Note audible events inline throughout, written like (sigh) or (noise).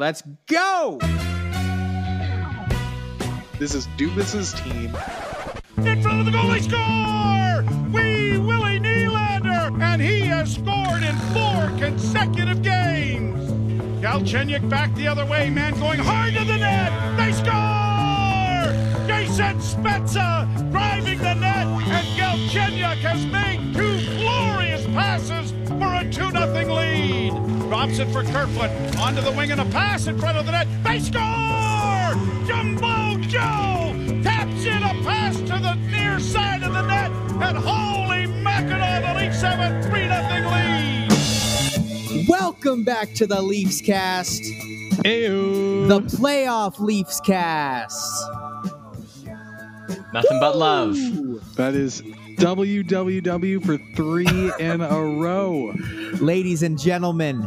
Let's go. This is Dubas's team. In front of the goalie, score! Wee Willie Nylander, and he has scored in four consecutive games. Galchenyuk back the other way, man going hard to the net. They score! Jason Spezza driving the net, and Galchenyuk has made two glorious passes for a 2 0 lead. Drops it for Kerfoot. Onto the wing and a pass in front of the net. They score! Jumbo Joe taps in a pass to the near side of the net. And holy Mackinac, the Leafs have a 3 0 lead. Welcome back to the Leafs cast, Ayo. the playoff Leafs cast. Nothing but love. that is WWW for three in a row. Ladies and gentlemen,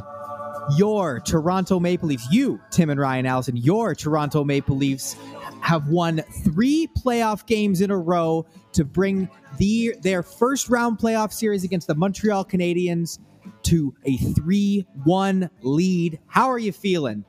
your Toronto Maple Leafs, you, Tim and Ryan Allison, your Toronto Maple Leafs have won three playoff games in a row to bring the, their first round playoff series against the Montreal Canadiens to a 3 1 lead. How are you feeling?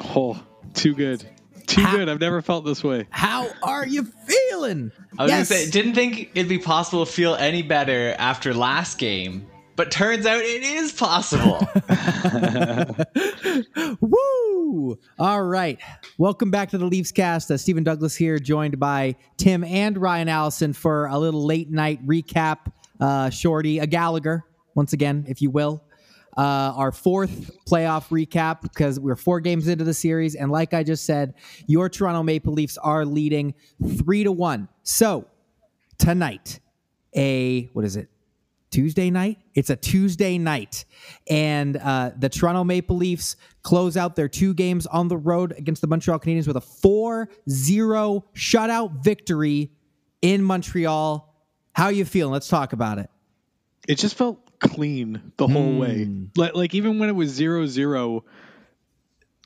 Oh, too good. Too Ha- good. I've never felt this way. How are you feeling? I was Yes. gonna say, didn't think it'd be possible to feel any better after last game, but turns out it is possible. (laughs) (laughs) Woo! All right. Welcome back to the Leafs cast. Uh, Stephen Douglas here, joined by Tim and Ryan Allison for a little late night recap. Uh, Shorty, a Gallagher, once again, if you will. Uh, our fourth playoff recap because we're four games into the series. And like I just said, your Toronto Maple Leafs are leading three to one. So tonight, a, what is it? Tuesday night. It's a Tuesday night, and uh, the Toronto Maple Leafs close out their two games on the road against the Montreal Canadiens with a 4-0 shutout victory in Montreal. How you feeling? Let's talk about it. It just felt clean the whole way. Hmm. Like, like even when it was zero zero,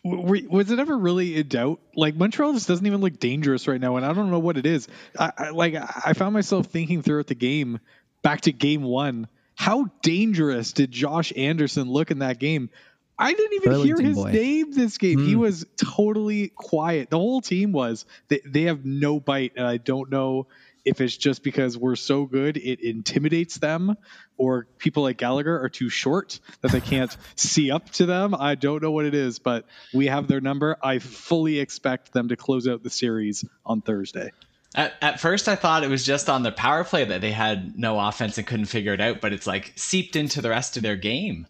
w- was it ever really in doubt? Like Montreal just doesn't even look dangerous right now, and I don't know what it is. I, I like I found myself thinking throughout the game, back to game one, how dangerous did Josh Anderson look in that game? I didn't even hear his boy. name this game. He Hmm. was totally quiet. The whole team was. They, they have no bite, and I don't know if it's just because we're so good it intimidates them or people like Gallagher are too short that they can't (laughs) see up to them. I don't know what it is, but we have their number. I fully expect them to close out the series on Thursday. at, at first, I thought it was just on the power play that they had no offense and couldn't figure it out, but it's like seeped into the rest of their game.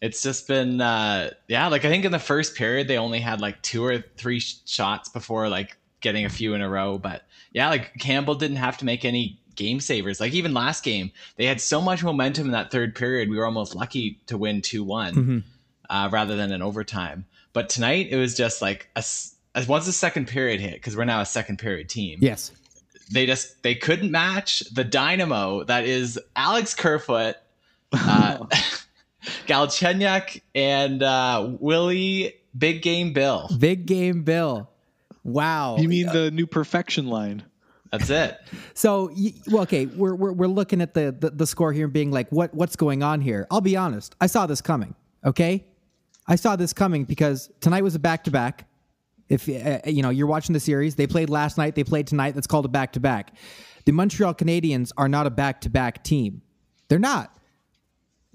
It's just been, uh, yeah, like I think in the first period, they only had like two or three sh- shots before like getting a few in a row. But yeah, like Campbell didn't have to make any game savers. Like even last game, they had so much momentum in that third period. We were almost lucky to win 2 one Mhm. uh, rather than an overtime. But tonight, it was just like a, s- as once the second period hit, because we're now a second period team Yes. they just they couldn't match the dynamo that is Alex Kerfoot, uh, (laughs) Galchenyuk, and uh, Willie Big Game Bill. Big game Bill. Wow. You mean the new perfection line? That's it. So, well, okay, we're, we're, we're looking at the, the, the score here and being like, what, what's going on here? I'll be honest. I saw this coming, okay? I saw this coming because tonight was a back to back. If uh, you know you're watching the series, they played last night, they played tonight. That's called a back to back. The Montreal Canadiens are not a back to back team. They're not.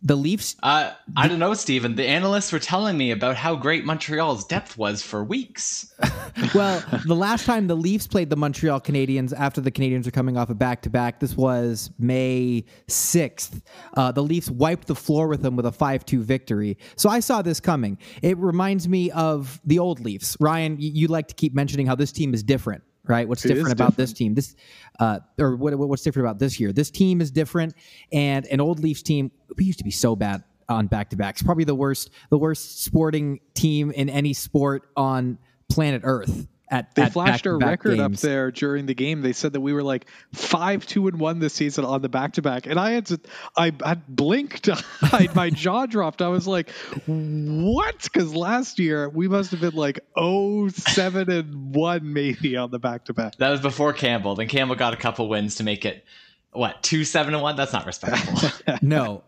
The Leafs Uh, I don't know, Stephen. The analysts were telling me about how great Montreal's depth was for weeks. (laughs) well, the last time the Leafs played the Montreal Canadiens after the Canadiens are coming off a back to back, this was May 6th. Uh, the Leafs wiped the floor with them with a 5 2 victory. So I saw this coming. It reminds me of the old Leafs. Ryan, you, you like to keep mentioning how this team is different. Right, what's It different about this team? This, uh, or what, what's different about this year? This team is different, and an old Leafs team. We used to be so bad on back to backs. Probably the worst, the worst sporting team in any sport on planet Earth. At They at flashed our back-to-back record up there during the game. They said that we were like five, two, and one this season on the back to back, and I had to, I, (laughs) I blinked, I, my jaw dropped. I was like, "What?" Because last year we must have been like oh seven and one maybe on the back to back. That was before Campbell. Then Campbell got a couple wins to make it what two seven and one. That's not respectable. (laughs) no.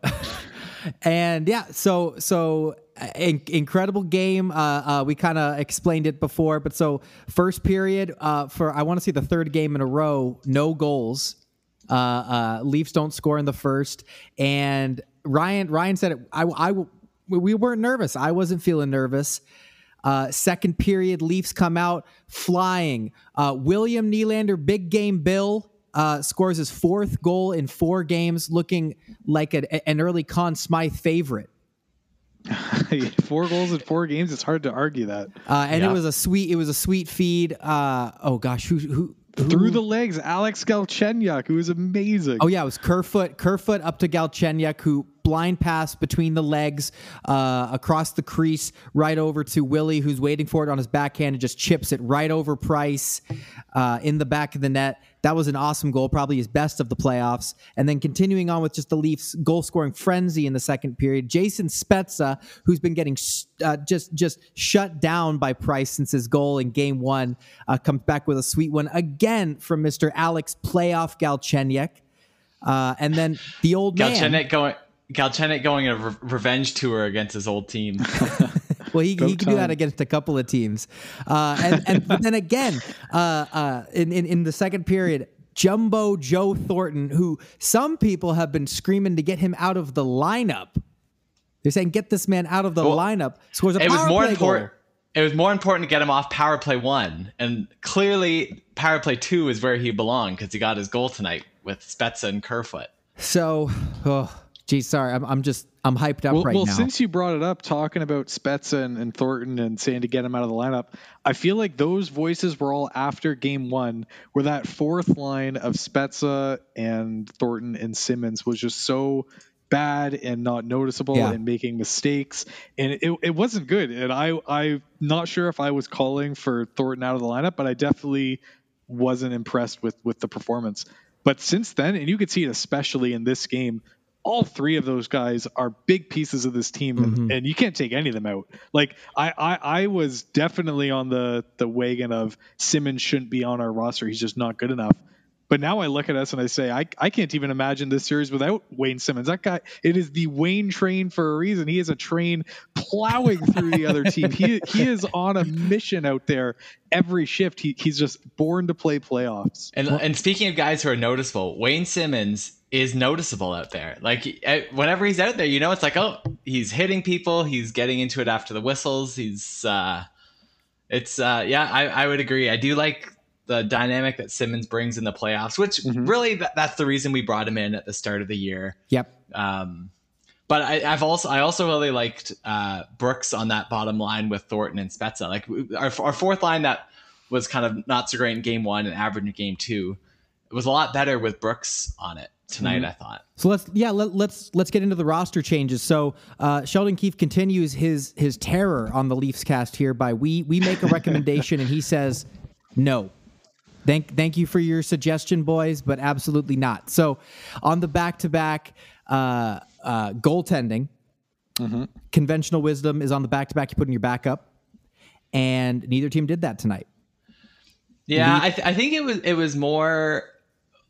(laughs) and yeah, so so in- incredible game. Uh, uh, we kind of explained it before, but so first period uh, for I want to see the third game in a row, no goals. Uh, uh, Leafs don't score in the first, and Ryan Ryan said it. I, I we weren't nervous. I wasn't feeling nervous. Uh, second period, Leafs come out flying. Uh, William Nylander, big game Bill, uh, scores his fourth goal in four games, looking like a, an early Conn Smythe favorite. (laughs) four goals in four games. It's hard to argue that. Uh, and Yeah. it was a sweet, it was a sweet feed. Uh, oh gosh, who, who, who Through the legs, Alex Galchenyuk, who was amazing. Oh yeah, it was Kerfoot. Kerfoot up to Galchenyuk, who blind pass between the legs, uh, across the crease, right over to Willie, who's waiting for it on his backhand and just chips it right over Price uh, in the back of the net. That was an awesome goal, probably his best of the playoffs. And then continuing on with just the Leafs goal scoring frenzy in the second period, Jason Spezza, who's been getting uh, just just shut down by Price since his goal in Game One, uh, comes back with a sweet one again from Mister Alex Playoff Galchenyuk. Uh, and then the old man. Galchenyuk going Galchenyuk going a re- revenge tour against his old team. (laughs) Well, he, he can do that against a couple of teams. Uh, and, and but then again, uh, uh, in, in, in the second period, Jumbo Joe Thornton, who some people have been screaming to get him out of the lineup. They're saying, get this man out of the Well, lineup. Scores a it was more play important. goal. It was more important to get him off power play one, and clearly power play two is where he belonged because he got his goal tonight with Spezza and Kerfoot. So, oh, geez, sorry. I'm, I'm just, I'm hyped up Well, right well now. Well, since you brought it up, talking about Spezza and, and Thornton and saying to get him out of the lineup, I feel like those voices were all after game one, where that fourth line of Spezza and Thornton and Simmonds was just so bad and not noticeable Yeah. and making mistakes. And it, it wasn't good. And I, I'm not sure if I was calling for Thornton out of the lineup, but I definitely wasn't impressed with, with the performance. But since then, and you could see it especially in this game, all three of those guys are big pieces of this team, and, mm-hmm. and you can't take any of them out. Like I, I, I was definitely on the the wagon of Simmonds shouldn't be on our roster. He's just not good enough. But now I look at us and I say, I, I can't even imagine this series without Wayne Simmonds. That guy, it is the Wayne train for a reason. He is a train plowing through the other team. He, he is on a mission out there every shift. He, he's just born to play playoffs. And and speaking of guys who are noticeable, Wayne Simmonds is noticeable out there. Like eh, whenever he's out there, you know, it's like, oh, he's hitting people. He's getting into it after the whistles. He's, uh, it's, uh, yeah, I, I would agree. I do like the dynamic that Simmonds brings in the playoffs, which really that, that's the reason we brought him in at the start of the year. yep. Um, but I, I've also I also really liked uh, Brooks on that bottom line with Thornton and Spezza. Like our, our fourth line that was kind of not so great in game one and average in game two. It was a lot better with Brooks on it tonight. I thought. So let's yeah let, let's let's get into the roster changes. So uh, Sheldon Keefe continues his his terror on the Leafs cast here by we we make a recommendation and he (laughs) says no. Thank thank you for your suggestion, boys, but absolutely not. So on the back to back goaltending, uh conventional wisdom is on the back to back. You put in your backup, and neither team did that tonight. Yeah, I, th- I think it was it was more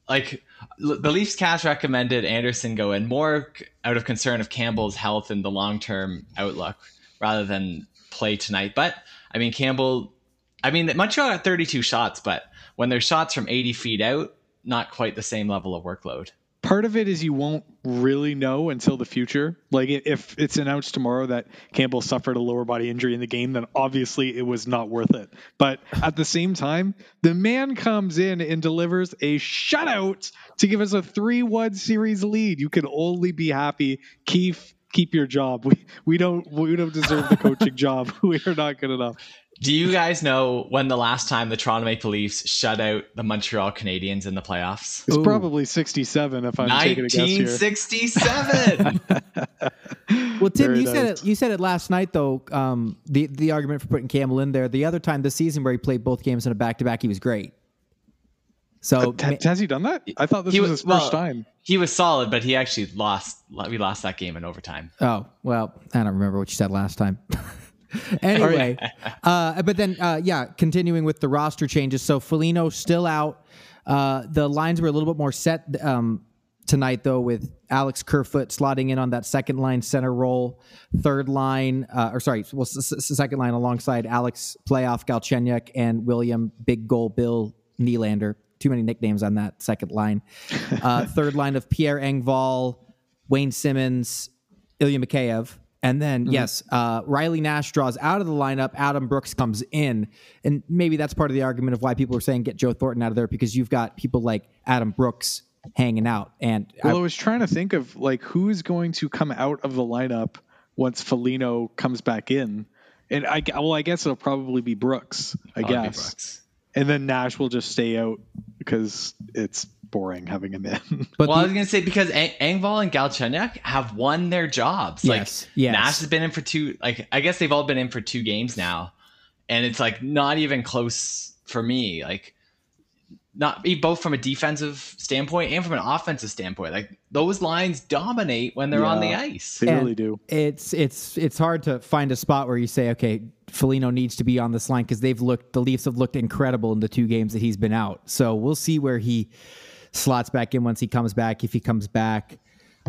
like the Leafs cast recommended Anderson go in more out of concern of Campbell's health and the long term outlook rather than play tonight. But I mean, Campbell, I mean, Montreal got 32 shots, but when there's shots from 80 feet out, not quite the same level of workload. Part of it is you won't really know until the future. Like if it's announced tomorrow that Campbell suffered a lower body injury in the game, then obviously it was not worth it. But at the same time, the man comes in and delivers a shutout to give us a 3-1 series lead. You can only be happy. Keefe, keep your job. We we don't we don't deserve the coaching job. (laughs) We are not good enough. Do you guys know when the last time the Toronto Maple Leafs shut out the Montreal Canadiens in the playoffs? It's Ooh. probably 67 if I'm taking a guess here. 1967. (laughs) Well, Tim, Very you said it. You said it last night, though. Um, the the argument for putting Campbell in there. The other time this season where he played both games in a back to back, he was great. So Ha- Has he done that? I thought this He was was- his first well, time. he was solid, but he actually lost. We lost that game in overtime. Oh well, I don't remember what you said last time. (laughs) (laughs) anyway, (laughs) uh, but then uh, yeah, continuing with the roster changes. So Foligno still out. Uh, the lines were a little bit more set. Um, tonight, though, with Alex Kerfoot slotting in on that second line center role, third line, uh, or sorry, well, s- s- second line alongside Alex Playoff Galchenyuk and William Big Goal Bill Nylander. Too many nicknames on that second line. (laughs) Uh, third line of Pierre Engvall, Wayne Simmonds, Ilya Mikheyev. And then, yes, uh, Riley Nash draws out of the lineup. Adam Brooks comes in. And maybe that's part of the argument of why people are saying get Joe Thornton out of there because you've got people like Adam Brooks hanging out. And Well, I, I, was trying to think of like who is going to come out of the lineup once Foligno comes back in, and I well, I guess it'll probably be Brooks, I Probably guess, Brooks. and then Nash will just stay out because it's boring having him in. (laughs) but well, I was gonna say because Ang- Engvall and Galchenyuk have won their jobs. Yes, like yes. Nash has been in for two. Like I guess they've all been in for two games now, and it's like not even close for me. Like not both from a defensive standpoint and from an offensive standpoint. Like those lines dominate when they're on the ice. they And really do. it's it's it's hard to find a spot where you say, okay, Foligno needs to be on this line because they've looked the Leafs have looked incredible in the two games that he's been out. So we'll see where he slots back in once he comes back, if he comes back.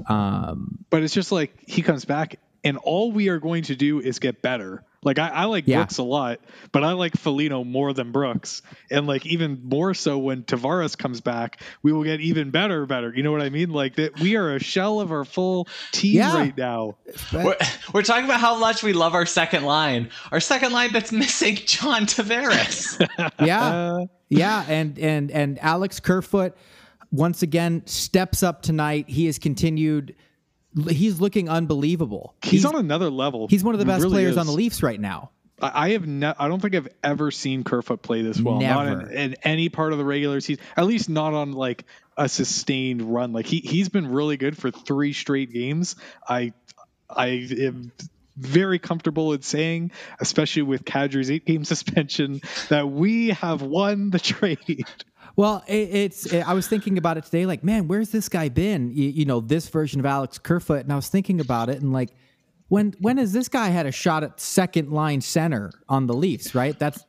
Um, But it's just like he comes back, and all we are going to do is get better. Like I, I like Yeah. Brooks a lot, but I like Foligno more than Brooks, and like even more so when Tavares comes back, we will get even better, better. You know what I mean? Like that, we are a shell of our full team Yeah. right now. We're, we're talking about how much we love our second line. Our second line that's (laughs) missing John Tavares. (laughs) yeah, Uh, yeah, and and and Alex Kerfoot once again steps up tonight. He has continued. He's looking unbelievable. he's, on another level. He's one of the best really players is. on the Leafs right now. I have ne- I don't think I've ever seen Kerfoot play this well. Not Never. in, in any part of the regular season. At least not on like a sustained run. Like he he's been really good for three straight games. I I am very comfortable in saying, especially with Kadri's eight game (laughs) suspension, that we have won the trade. Well, it, it's. It, I was thinking about it today. Like, man, where's this guy been? You, you know, this version of Alex Kerfoot, and I was thinking about it, and like, when when has this guy had a shot at second line center on the Leafs? Right. That's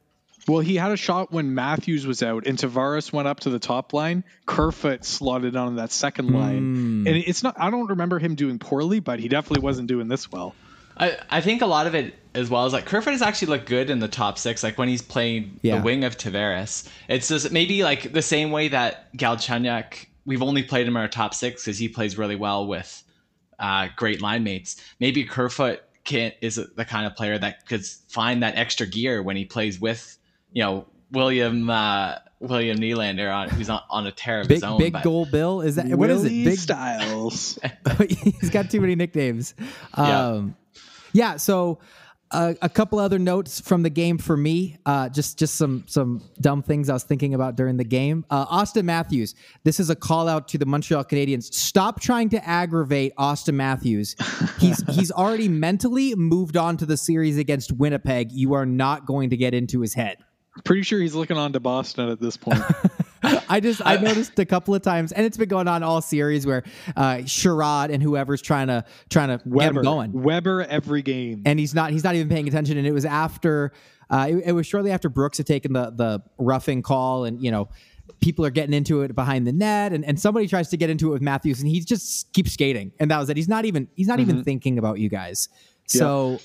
Well, he had a shot when Matthews was out and Tavares went up to the top line. Kerfoot slotted on that second line. Hmm. And it's not I don't remember him doing poorly, but he definitely wasn't doing this well. I, I think a lot of it as well as like Kerfoot has actually looked good in the top six, like when he's playing Yeah. the wing of Tavares. It's just maybe like the same way that Galchenyuk, we've only played him in our top six because he plays really well with uh, great line mates. Maybe Kerfoot can is the kind of player that could find that extra gear when he plays with, you know, William uh, William Nylander on who's on, on a tear of big his own. big goal Bill. Is that what is it? Big Styles. (laughs) he's got too many nicknames. Um, yeah. So a couple other notes from the game for me. Uh, just just some some dumb things I was thinking about during the game. Uh, Auston Matthews. This is a call out to the Montreal Canadiens. Stop trying to aggravate Auston Matthews. He's (laughs) he's already mentally moved on to the series against Winnipeg. You are not going to get into his head. Pretty sure he's looking on to Boston at this point. (laughs) I just I noticed a couple of times, and it's been going on all series where uh, Chiarot and whoever's trying to trying to get him going. Weber every game. and he's not he's not even paying attention and it was after uh, it, it was shortly after brooks had taken the the roughing call and you know people are getting into it behind the net and, and somebody tries to get into it with matthews and he just keeps skating and that was it. He's not even he's not even thinking about you guys. So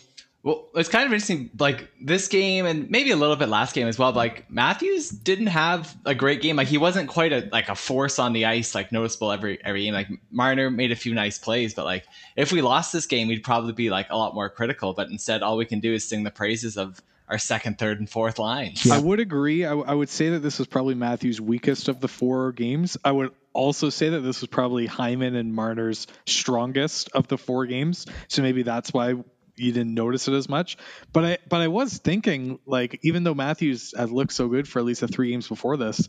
Well, it's kind of interesting. Like this game, and maybe a little bit last game as well. Like Matthews didn't have a great game. Like he wasn't quite a like a force on the ice, like noticeable every every game. Like Marner made a few nice plays, but like if we lost this game, we'd probably be like a lot more critical. But instead, all we can do is sing the praises of our second, third, and fourth lines. I would agree. I, I would say that this was probably Matthews' weakest of the four games. I would also say that this was probably Hyman and Marner's strongest of the four games. So maybe that's why you didn't notice it as much. But I but I was thinking like even though Matthews had looked so good for at least the three games before this,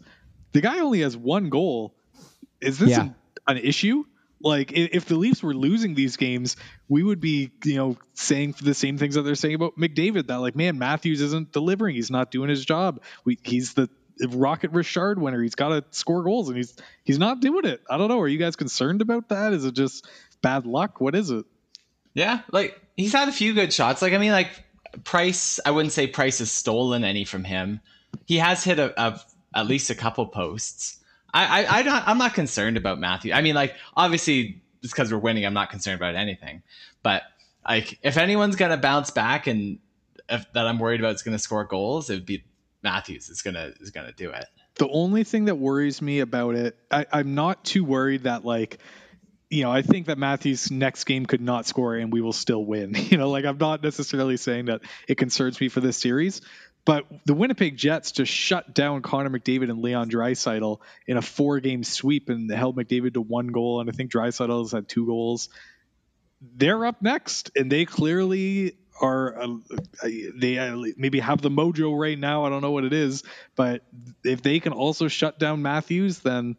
the guy only has one goal. Is this Yeah. an, an issue? Like i- if the Leafs were losing these games, we would be, you know, saying the same things that they're saying about McDavid. That like, man, Matthews isn't delivering. He's not doing his job. We, he's the Rocket Richard winner. He's got to score goals, and he's he's not doing it. I don't know. Are you guys concerned about that? Is it just bad luck? What is it? Yeah, like he's had a few good shots. Like I mean, like Price, I wouldn't say Price has stolen any from him. He has hit a, a at least a couple posts. I, I, I don't, I'm not concerned about Matthew. I mean, like obviously, just because we're winning, I'm not concerned about anything. But like, if anyone's gonna bounce back and if, that I'm worried about is gonna score goals, it would be Matthews. Is gonna is gonna do it. The only thing that worries me about it, I, I'm not too worried that like you know, I think that Matthews' next game could not score and we will still win. (laughs) You know, like I'm not necessarily saying that it concerns me for this series, but the Winnipeg Jets just shut down Connor McDavid and Leon Draisaitl in a four-game sweep and held McDavid to one goal, and I think Draisaitl has had two goals. They're up next, and they clearly are. Uh, they uh, maybe have the mojo right now. I don't know what it is, but if they can also shut down Matthews, then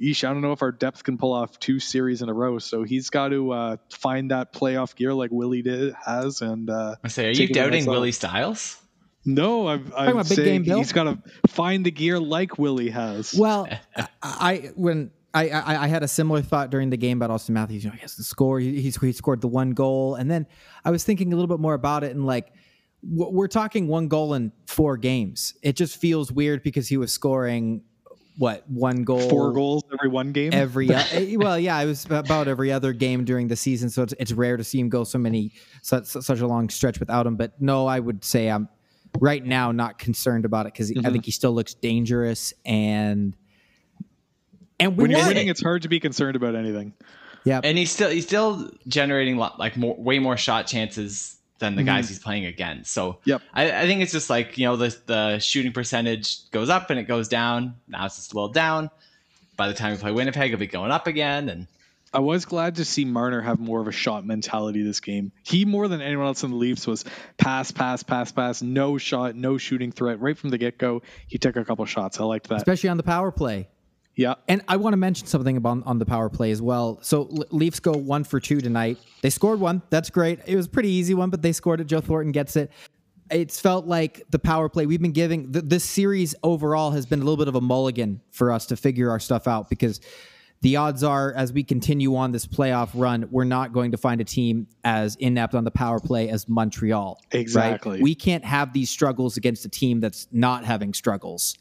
Yeesh, I don't know if our depth can pull off two series in a row. So he's got to uh, find that playoff gear like Willie did has. And uh, I say, are you doubting Willie Styles? No, I'm, I'm saying he's got to find the gear like Willie has. Well, (laughs) I when I, I, I had a similar thought during the game about Auston Matthews. You know, he has the score. He, he's he scored the one goal, and then I was thinking a little bit more about it, and like we're talking one goal in four games. It just feels weird because he was scoring what one goal, four goals every one game, every (laughs) eh, well, yeah, it was about every other game during the season. So it's, it's rare to see him go so many such such a long stretch without him. But no, I would say I'm right now not concerned about it because mm-hmm. I think he still looks dangerous and and we when you're winning, it's hard to be concerned about anything. Yeah, and he's still he's still generating like more way more shot chances than the mm-hmm. guys he's playing against. So yep. I, I, think it's just like you know the the shooting percentage goes up and it goes down. Now it's just a little down. By the time we play Winnipeg, it'll be going up again. And I was glad to see Marner have more of a shot mentality this game. He more than anyone else in the Leafs was pass, pass, pass, pass, no shot, no shooting threat right from the get go. He took a couple shots. I liked that, especially on the power play. Yeah. And I want to mention something about on the power play as well. So Leafs go one for two tonight. They scored one. That's great. It was a pretty easy one, but they scored it. Joe Thornton gets it. It's felt like the power play we've been giving th- this series overall has been a little bit of a mulligan for us to figure our stuff out because the odds are as we continue on this playoff run, we're not going to find a team as inept on the power play as Montreal. Exactly. Right? We can't have these struggles against a team that's not having struggles.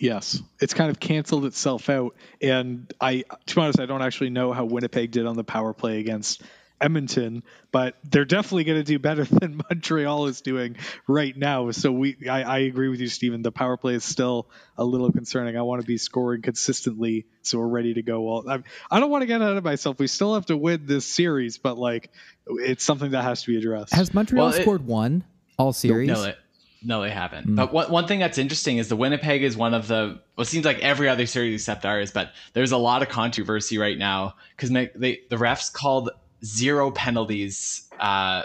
Yes, it's kind of canceled itself out. And I, to be honest, I don't actually know how Winnipeg did on the power play against Edmonton, but they're definitely going to do better (laughs) than Montreal is doing right now. So we, I, I agree with you, Stephen. The power play is still a little concerning. I want to be scoring consistently, so we're ready to go. Well, I'm, I don't want to get ahead of myself. We still have to win this series, but like, it's something that has to be addressed. Has Montreal well, scored one all series? No, it, no, they haven't. Mm. But one, one thing that's interesting is the Winnipeg is one of the. Well, it seems like every other series except ours, but there's a lot of controversy right now because the refs called zero penalties uh,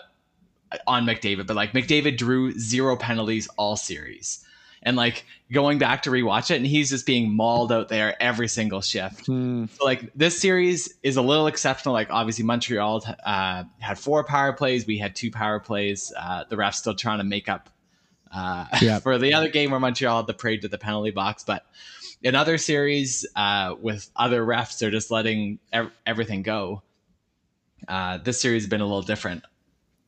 on McDavid, but like McDavid drew zero penalties all series. And like going back to rewatch it, and he's just being mauled out there every single shift. Mm. So like this series is a little exceptional. Like obviously Montreal uh, had four power plays, we had two power plays. Uh, the refs still trying to make up uh, yep. (laughs) for the other game where Montreal had the parade to the penalty box. But in other series uh, with other refs, they're just letting ev- everything go. Uh, this series has been a little different.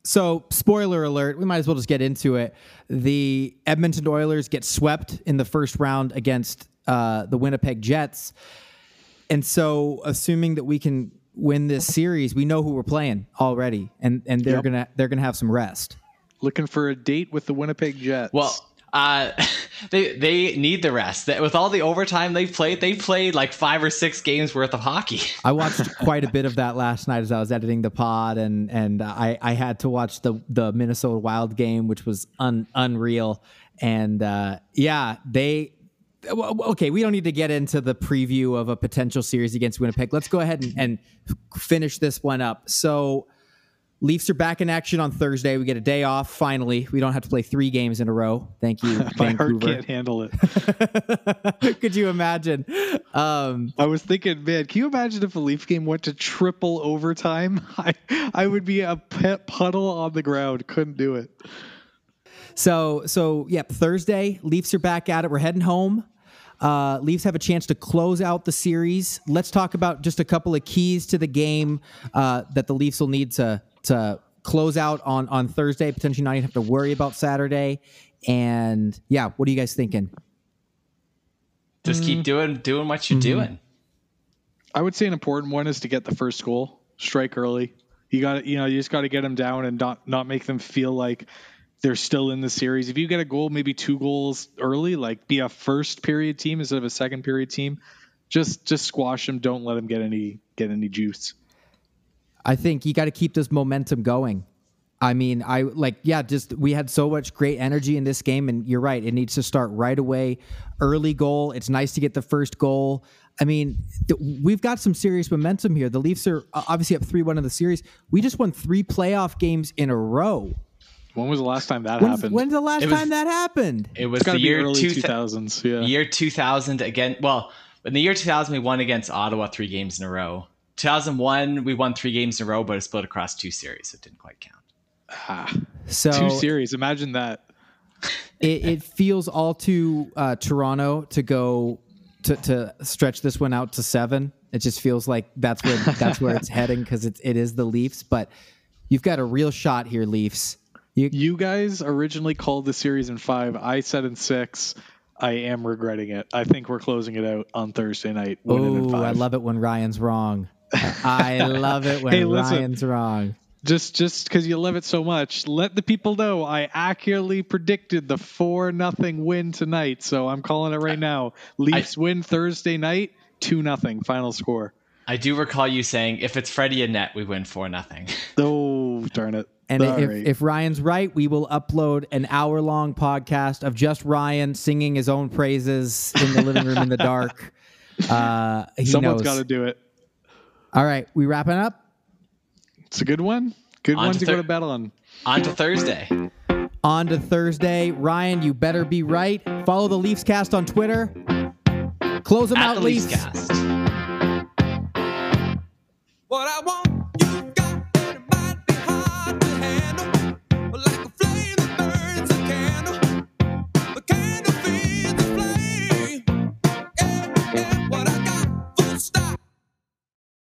So, spoiler alert, we might as well just get into it. The Edmonton Oilers get swept in the first round against uh, the Winnipeg Jets. And so, assuming that we can win this series, we know who we're playing already, and, and they're yep. gonna they're gonna have some rest looking for a date with the Winnipeg Jets. Well, uh, (laughs) they they need the rest. With all the overtime they've played, they played like five or six games worth of hockey. (laughs) I watched quite a bit of that last night as I was editing the pod, and and I I had to watch the the Minnesota Wild game, which was un, unreal. And uh, yeah, they. Okay, we don't need to get into the preview of a potential series against Winnipeg. Let's go ahead and, and finish this one up. So, Leafs are back in action on Thursday. We get a day off finally. We don't have to play three games in a row. Thank you, (laughs) My heart can't handle it. (laughs) Could you imagine? Um, I was thinking, man, can you imagine if a Leaf game went to triple overtime? (laughs) I I would be a pet puddle on the ground. Couldn't do it. So so yeah, Thursday Leafs are back at it. We're heading home. Uh, Leafs have a chance to close out the series. Let's talk about just a couple of keys to the game uh, that the Leafs will need to to close out on on Thursday, potentially not even have to worry about Saturday. And yeah, what are you guys thinking? Just keep mm. doing doing what you're mm-hmm. doing. I would say an important one is to get the first goal, strike early. You got to, you know, you just got to get them down and not not make them feel like they're still in the series. If you get a goal, maybe two goals early, like be a first period team instead of a second period team. Just just squash them. Don't let them get any get any juice. I think you got to keep this momentum going. I mean, I like, yeah, just we had so much great energy in this game, and you're right. It needs to start right away. Early goal. It's nice to get the first goal. I mean, th- we've got some serious momentum here. The Leafs are uh, obviously up 3 1 in the series. We just won three playoff games in a row. When was the last time that When's, happened? when's the last It was- time that happened? It was the year early two two thousands. Yeah. year 2000 again. Well, in the year 2000, we won against Ottawa three games in a row. 2001, we won three games in a row, but it split across two series, so it didn't quite count. Ah, So two series. Imagine that. (laughs) it, it feels all too uh, Toronto to go to, to stretch this one out to seven. It just feels like that's where that's where it's (laughs) heading because it, it is the Leafs. But you've got a real shot here, Leafs. You, You guys originally called the series in five. I said in six. I am regretting it. I think we're closing it out on Thursday night. Winning in oh, five. I love it when Ryan's wrong. I love it when Hey, listen. Ryan's wrong. just just because you love it so much, let the people know I accurately predicted the four nothing win tonight. So I'm calling it right now. Leafs win Thursday night, two nothing final score. I do recall you saying, if it's Freddie and Net, we win 4 nothing. (laughs) Oh darn it! And if, if Ryan's right, we will upload an hour long podcast of just Ryan singing his own praises in the living room in the dark. (laughs) Uh, he someone's knows. got to do it, All right, we wrapping up. it's a good one. Good On one to to thir- go to bed on. On to Thursday. On to Thursday. Ryan, you better be right. Follow the Leafs cast on Twitter. Close them At out, the Leafs. Leafs cast. What I want